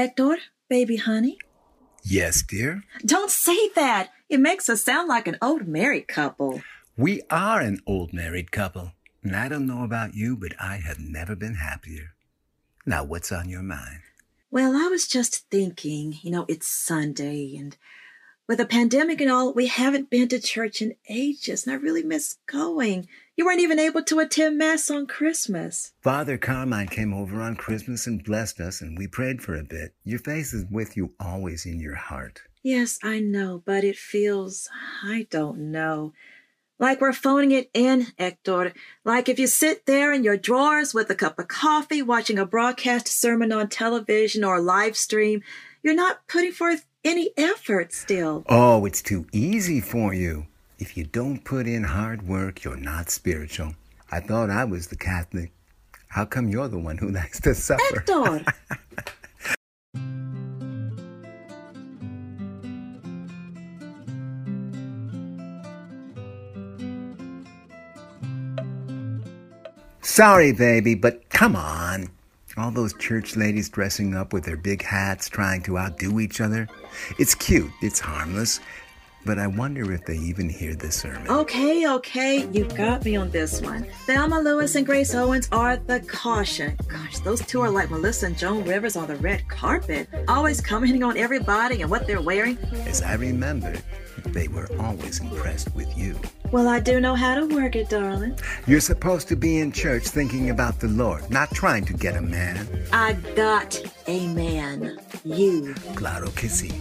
Hector, baby honey. Yes, dear. Don't say that. It makes us sound like an old married couple. We are an old married couple. And I don't know about you, but I have never been happier. Now, what's on your mind? Well, I was just thinking, you know, it's Sunday and with the pandemic and all, we haven't been to church in ages, and I really miss going. You weren't even able to attend Mass on Christmas. Father Carmine came over on Christmas and blessed us, and we prayed for a bit. Your face is with you always in your heart. Yes, I know, but it feels, I don't know. Like we're phoning it in, Hector. Like if you sit there in your drawers with a cup of coffee, watching a broadcast sermon on television or a live stream, you're not putting forth any effort still. Oh, it's too easy for you. If you don't put in hard work, you're not spiritual. I thought I was the Catholic. How come you're the one who likes to suffer? Hector! Sorry, baby, but come on. All those church ladies dressing up with their big hats trying to outdo each other. It's cute, it's harmless, but I wonder if they even hear the sermon. Okay, okay, you got me on this one. Thelma Lewis and Grace Owens are the caution. Gosh, those two are like Melissa and Joan Rivers on the red carpet, always commenting on everybody and what they're wearing. As I remember, they were always impressed with you. Well, I do know how to work it, darling. You're supposed to be in church thinking about the Lord, not trying to get a man. I got a man. You. Claro que sí.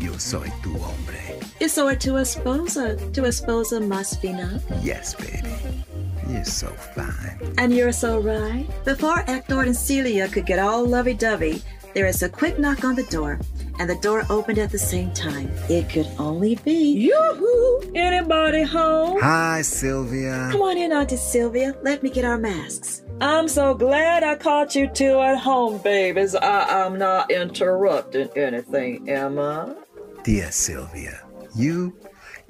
Yo soy tu hombre. Eso es tu esposa. Tu esposa must be not. Yes, baby. You're so fine. And you're so right. Before Hector and Celia could get all lovey dovey, there is a quick knock on the door, and the door opened at the same time. It could only be. Yoo-hoo! Anybody home? Hi, Sylvia. Come on in, Auntie Sylvia. Let me get our masks. I'm so glad I caught you two at home, babies. I am not interrupting anything, am I? Dear Sylvia, you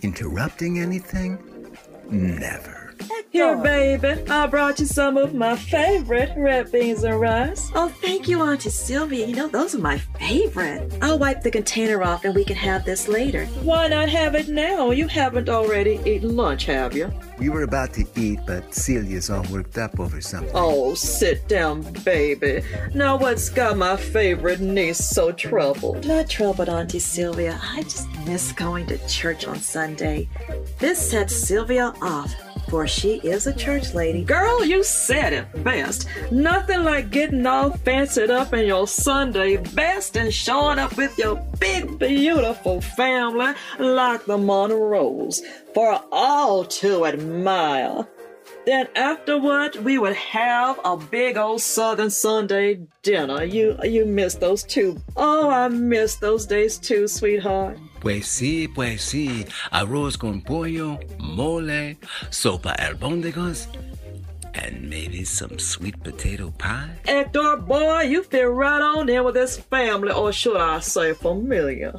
interrupting anything? Never. Here, baby, I brought you some of my favorite red beans and rice. Oh, thank you, Auntie Sylvia. You know, those are my favorite. I'll wipe the container off and we can have this later. Why not have it now? You haven't already eaten lunch, have you? We were about to eat, but Celia's all worked up over something. Oh, sit down, baby. Now, what's got my favorite niece so troubled? Not troubled, Auntie Sylvia. I just miss going to church on Sunday. This sets Sylvia off for she is a church lady. Girl, you said it best. Nothing like getting all fancied up in your Sunday best and showing up with your big, beautiful family like the Monroes for all to admire. Then afterward, we would have a big old Southern Sunday dinner. You you miss those too. Oh, I miss those days too, sweetheart. Pues sí, pues sí. Arroz con pollo, mole, sopa albóndigas, and maybe some sweet potato pie. Hector, boy, you fit right on in with this family, or should I say familiar.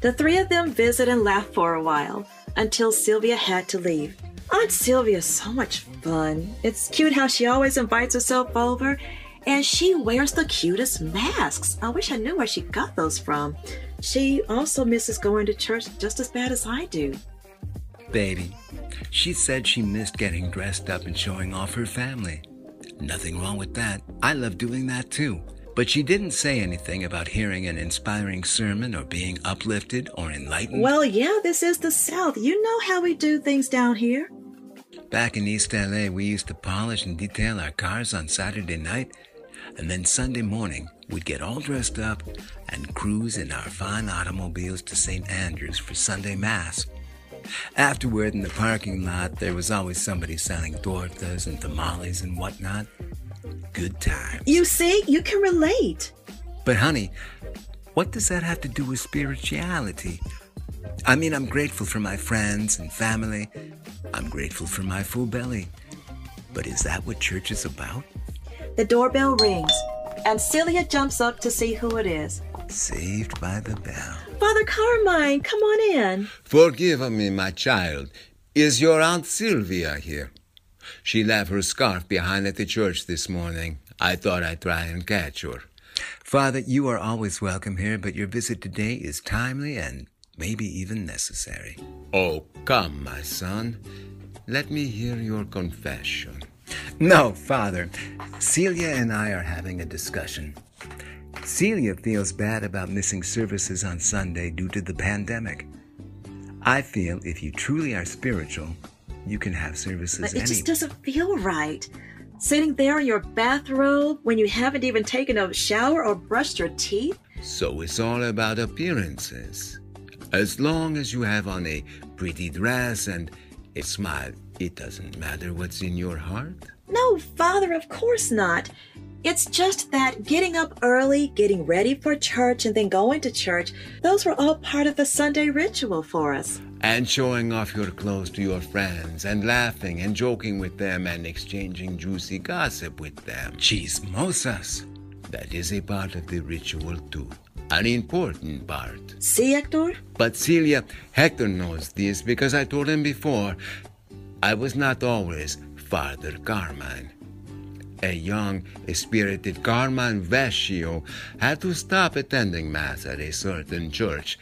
The three of them visit and laugh for a while until Sylvia had to leave. Aunt Sylvia's so much fun. It's cute how she always invites herself over, and she wears the cutest masks. I wish I knew where she got those from. She also misses going to church just as bad as I do. Baby, she said she missed getting dressed up and showing off her family. Nothing wrong with that. I love doing that too. But she didn't say anything about hearing an inspiring sermon or being uplifted or enlightened. Well, yeah, this is the South. You know how we do things down here. Back in East LA, we used to polish and detail our cars on Saturday night, and then Sunday morning, we'd get all dressed up and cruise in our fine automobiles to St. Andrews for Sunday Mass. Afterward, in the parking lot, there was always somebody selling tortas and tamales and whatnot. Good times. You see, you can relate. But, honey, what does that have to do with spirituality? I mean, I'm grateful for my friends and family. I'm grateful for my full belly. But is that what church is about? The doorbell rings, and Celia jumps up to see who it is. Saved by the bell. Father Carmine, come on in. Forgive me, my child. Is your Aunt Sylvia here? She left her scarf behind at the church this morning. I thought I'd try and catch her. Father, you are always welcome here, but your visit today is timely and maybe even necessary. Oh, come, my son. Let me hear your confession. No, Father. Celia and I are having a discussion. Celia feels bad about missing services on Sunday due to the pandemic. I feel if you truly are spiritual, you can have services But it any. just doesn't feel right. Sitting there in your bathrobe when you haven't even taken a shower or brushed your teeth? So it's all about appearances. As long as you have on a pretty dress and a smile, it doesn't matter what's in your heart. No, Father, of course not. It's just that getting up early, getting ready for church, and then going to church, those were all part of the Sunday ritual for us. And showing off your clothes to your friends and laughing and joking with them and exchanging juicy gossip with them—cheese, Chismosas. That is a part of the ritual too. An important part. See, Hector? But Celia, Hector knows this because I told him before. I was not always Father Carmine. A young, spirited Carmine Vecchio had to stop attending Mass at a certain church.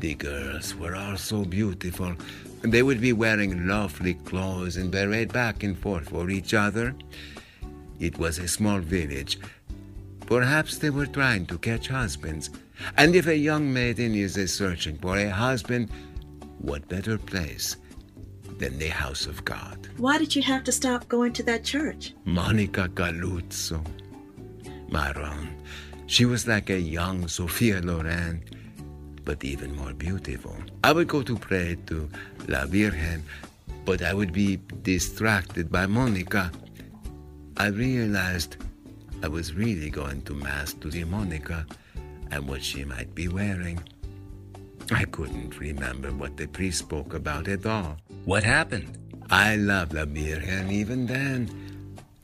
The girls were all so beautiful. They would be wearing lovely clothes and parade back and forth for each other. It was a small village. Perhaps they were trying to catch husbands. And if a young maiden is searching for a husband, what better place than the house of God? Why did you have to stop going to that church? Monica Galuzzo. Maron. She was like a young Sophia Loren, but even more beautiful. I would go to pray to La Virgen, but I would be distracted by Monica. I realized I was really going to Mass to see Monica and what she might be wearing. I couldn't remember what the priest spoke about at all. What happened? I love La Virgen even then.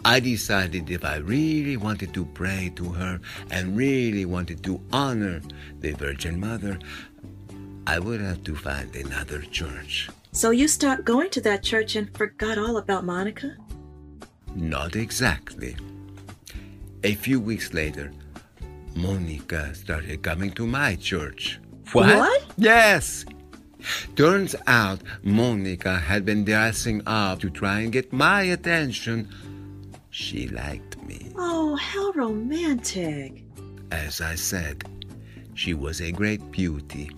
I decided if I really wanted to pray to her and really wanted to honor the Virgin Mother, I would have to find another church. So you stopped going to that church and forgot all about Monica? Not exactly. A few weeks later, Monica started coming to my church. What? Yes. Turns out Monica had been dressing up to try and get my attention. She liked me. Oh, how romantic. As I said, she was a great beauty.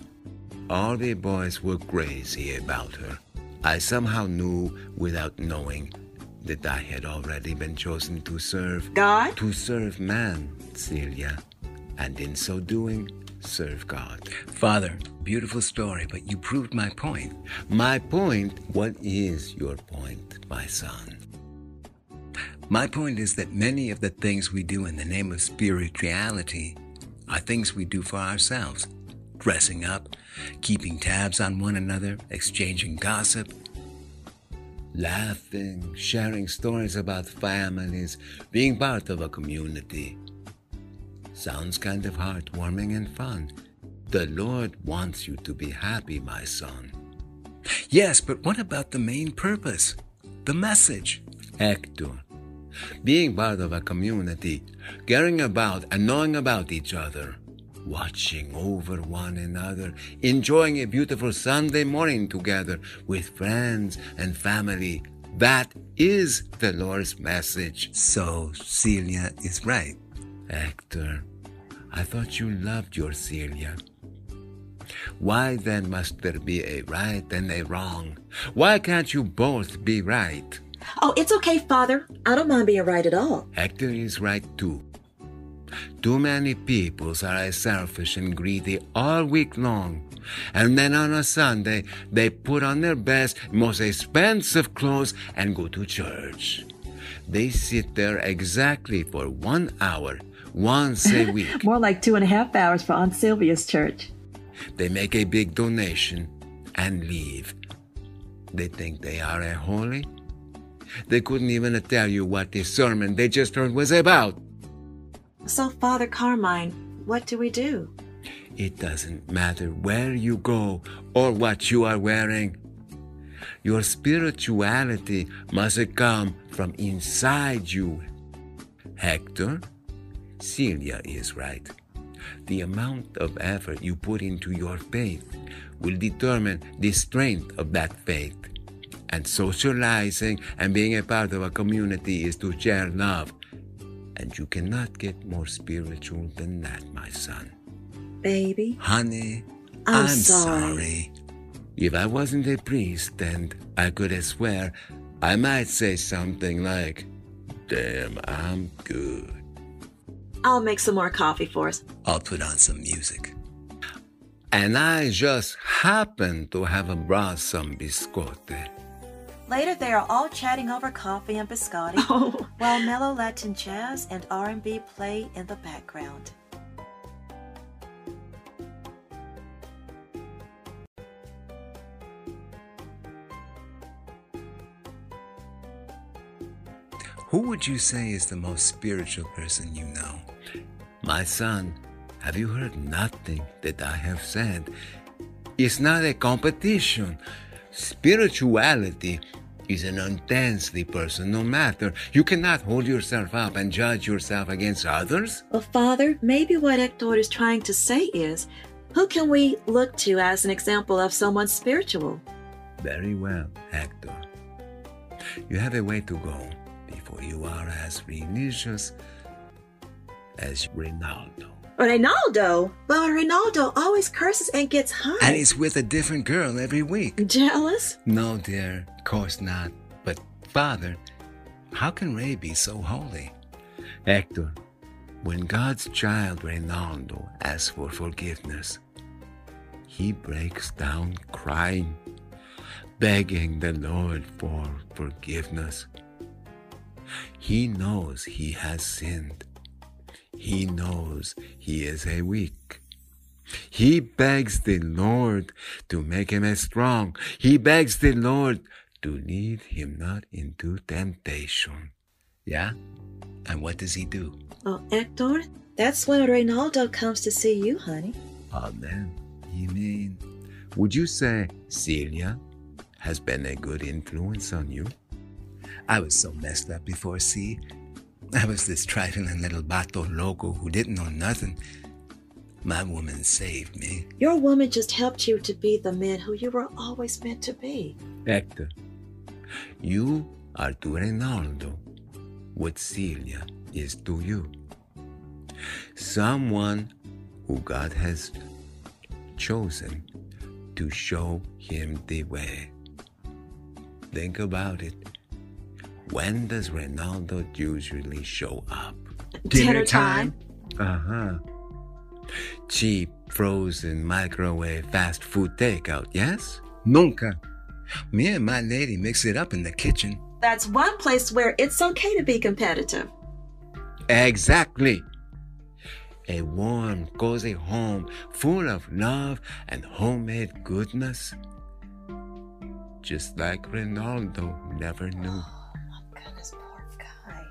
All the boys were crazy about her. I somehow knew without knowing that I had already been chosen to serve God? to serve man, Celia, and in so doing, serve God. Father, beautiful story, but you proved my point. My point, what is your point, my son? My point is that many of the things we do in the name of spirituality are things we do for ourselves. Dressing up, keeping tabs on one another, exchanging gossip. Laughing, sharing stories about families, being part of a community. Sounds kind of heartwarming and fun. The Lord wants you to be happy, my son. Yes, but what about the main purpose? The message. Hector, being part of a community, caring about and knowing about each other, watching over one another, enjoying a beautiful Sunday morning together with friends and family. That is the Lord's message. So Celia is right. Hector, I thought you loved your Celia. Why then must there be a right and a wrong? Why can't you both be right? Oh, it's okay, Father. I don't mind being right at all. Hector is right too. Too many people are as selfish and greedy all week long. And then on a Sunday, they put on their best, most expensive clothes and go to church. They sit there exactly for one hour, once a week. More like two and a half hours for Aunt Sylvia's church. They make a big donation and leave. They think they are a holy. They couldn't even tell you what the sermon they just heard was about. So, Father Carmine, what do we do? It doesn't matter where you go or what you are wearing. Your spirituality must come from inside you. Hector, Celia is right. The amount of effort you put into your faith will determine the strength of that faith. And socializing and being a part of a community is to share love. And you cannot get more spiritual than that, my son. Baby, Honey, I'm I'm, sorry. sorry. If I wasn't a priest and I could swear, I might say something like, Damn, I'm good. I'll make some more coffee for us. I'll put on some music. And I just happen to have brought some biscotti. Later, they are all chatting over coffee and biscotti, Oh, while mellow Latin jazz and R&B play in the background. Who would you say is the most spiritual person you know? My son, have you heard nothing that I have said? It's not a competition. Spirituality is an intensely personal matter. You cannot hold yourself up and judge yourself against others. Well, Father, maybe what Hector is trying to say is, who can we look to as an example of someone spiritual? Very well, Hector. You have a way to go before you are as religious as Reynaldo. Reynaldo? Well, Reynaldo always curses and gets high. And he's with a different girl every week. jealous? No, dear, of course not. But, Father, how can Ray be so holy? Hector, when God's child Reynaldo asks for forgiveness, he breaks down crying, begging the Lord for forgiveness. He knows he has sinned. He knows he is a weak. He begs the Lord to make him as strong. He begs the Lord to lead him not into temptation. Yeah? And what does he do? Oh, Hector, that's when Reynaldo comes to see you, honey. Amen. You mean, would you say Celia has been a good influence on you? I was so messed up before, see? I was this trifling little bato loco who didn't know nothing. My woman saved me. Your woman just helped you to be the man who you were always meant to be. Hector, you are to Reynaldo what Celia is to you. Someone who God has chosen to show him the way. Think about it. When does Reynaldo usually show up? Dinner time? Uh huh. Cheap, frozen, microwave, fast food takeout, yes? Nunca. Me and my lady mix it up in the kitchen. That's one place where it's okay to be competitive. Exactly. A warm, cozy home full of love and homemade goodness. Just like Reynaldo never knew. My goodness, poor guy.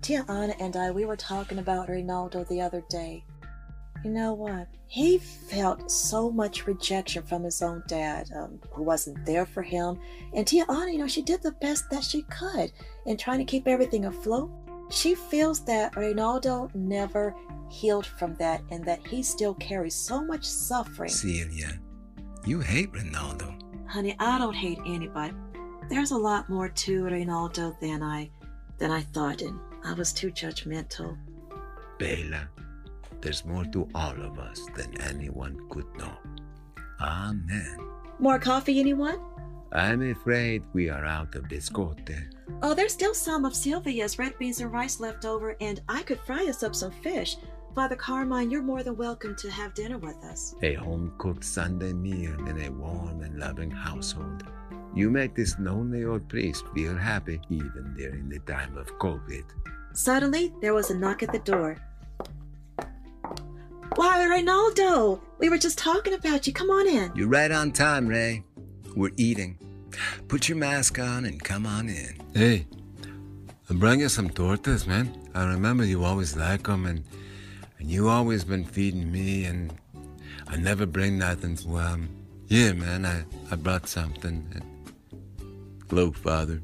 Tia Anna and I, we were talking about Reynaldo the other day. You know what? He felt so much rejection from his own dad, um, who wasn't there for him. And Tia Anna, you know, she did the best that she could in trying to keep everything afloat. She feels that Reynaldo never healed from that and that he still carries so much suffering. Celia, you hate Reynaldo. Honey, I don't hate anybody. There's a lot more to Reynaldo than I than I thought, and I was too judgmental. Bela, there's more to all of us than anyone could know. Amen. More coffee, anyone? I'm afraid we are out of biscotti. Oh, there's still some of Sylvia's red beans and rice left over, and I could fry us up some fish. Father Carmine, you're more than welcome to have dinner with us. A home cooked Sunday meal in a warm and loving household. You make this lonely old priest feel happy even during the time of COVID. Suddenly, there was a knock at the door. Why, Reynaldo! We were just talking about you. Come on in. You're right on time, Ray. We're eating. Put your mask on and come on in. Hey, I bring you some tortas, man. I remember you always like them, and, and you always been feeding me, and I never bring nothing. So, um, yeah, man, I, I brought something. Hello, Father.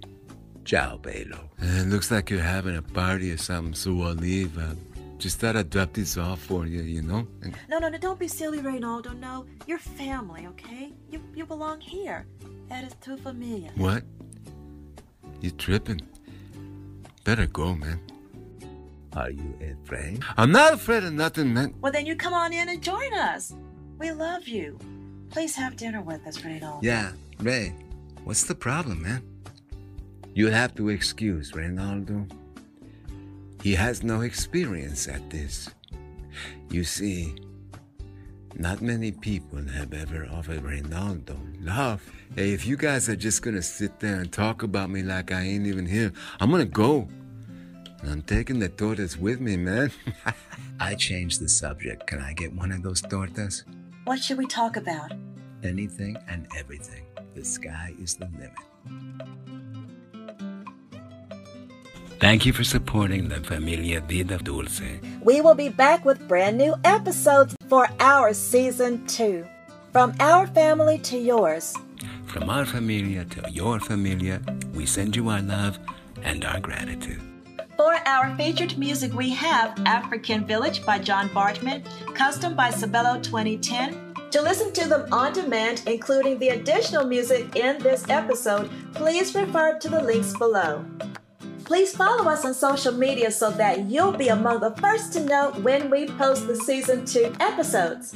Ciao, Belo. It looks like you're having a party or something, so I'll leave. Uh, Just thought I'd drop this off for you, you know? And No, no, no, don't be silly, Reynaldo. No, you're family, okay? You you belong here. That is tu familia. what? You tripping? Better go, man. Are you afraid? I'm not afraid of nothing, man. Well, then you come on in and join us. We love you. Please have dinner with us, Reynaldo. Yeah, Ray. What's the problem, man? You'll have to excuse Reynaldo. He has no experience at this. You see, not many people have ever offered Reynaldo love. Hey, if you guys are just gonna sit there and talk about me like I ain't even here, I'm gonna go. And I'm taking the tortas with me, man. I changed the subject. Can I get one of those tortas? What should we talk about? Anything and everything. The sky is the limit. Thank you for supporting La Familia Vida Dulce. We will be back with brand new episodes for our season two. From our family to yours. From our familia to your familia, we send you our love and our gratitude. For our featured music, we have African Village by John Bartmann, custom by Sabelo 2010. To listen to them on demand, including the additional music in this episode, please refer to the links below. Please follow us on social media so that you'll be among the first to know when we post the season 2 episodes.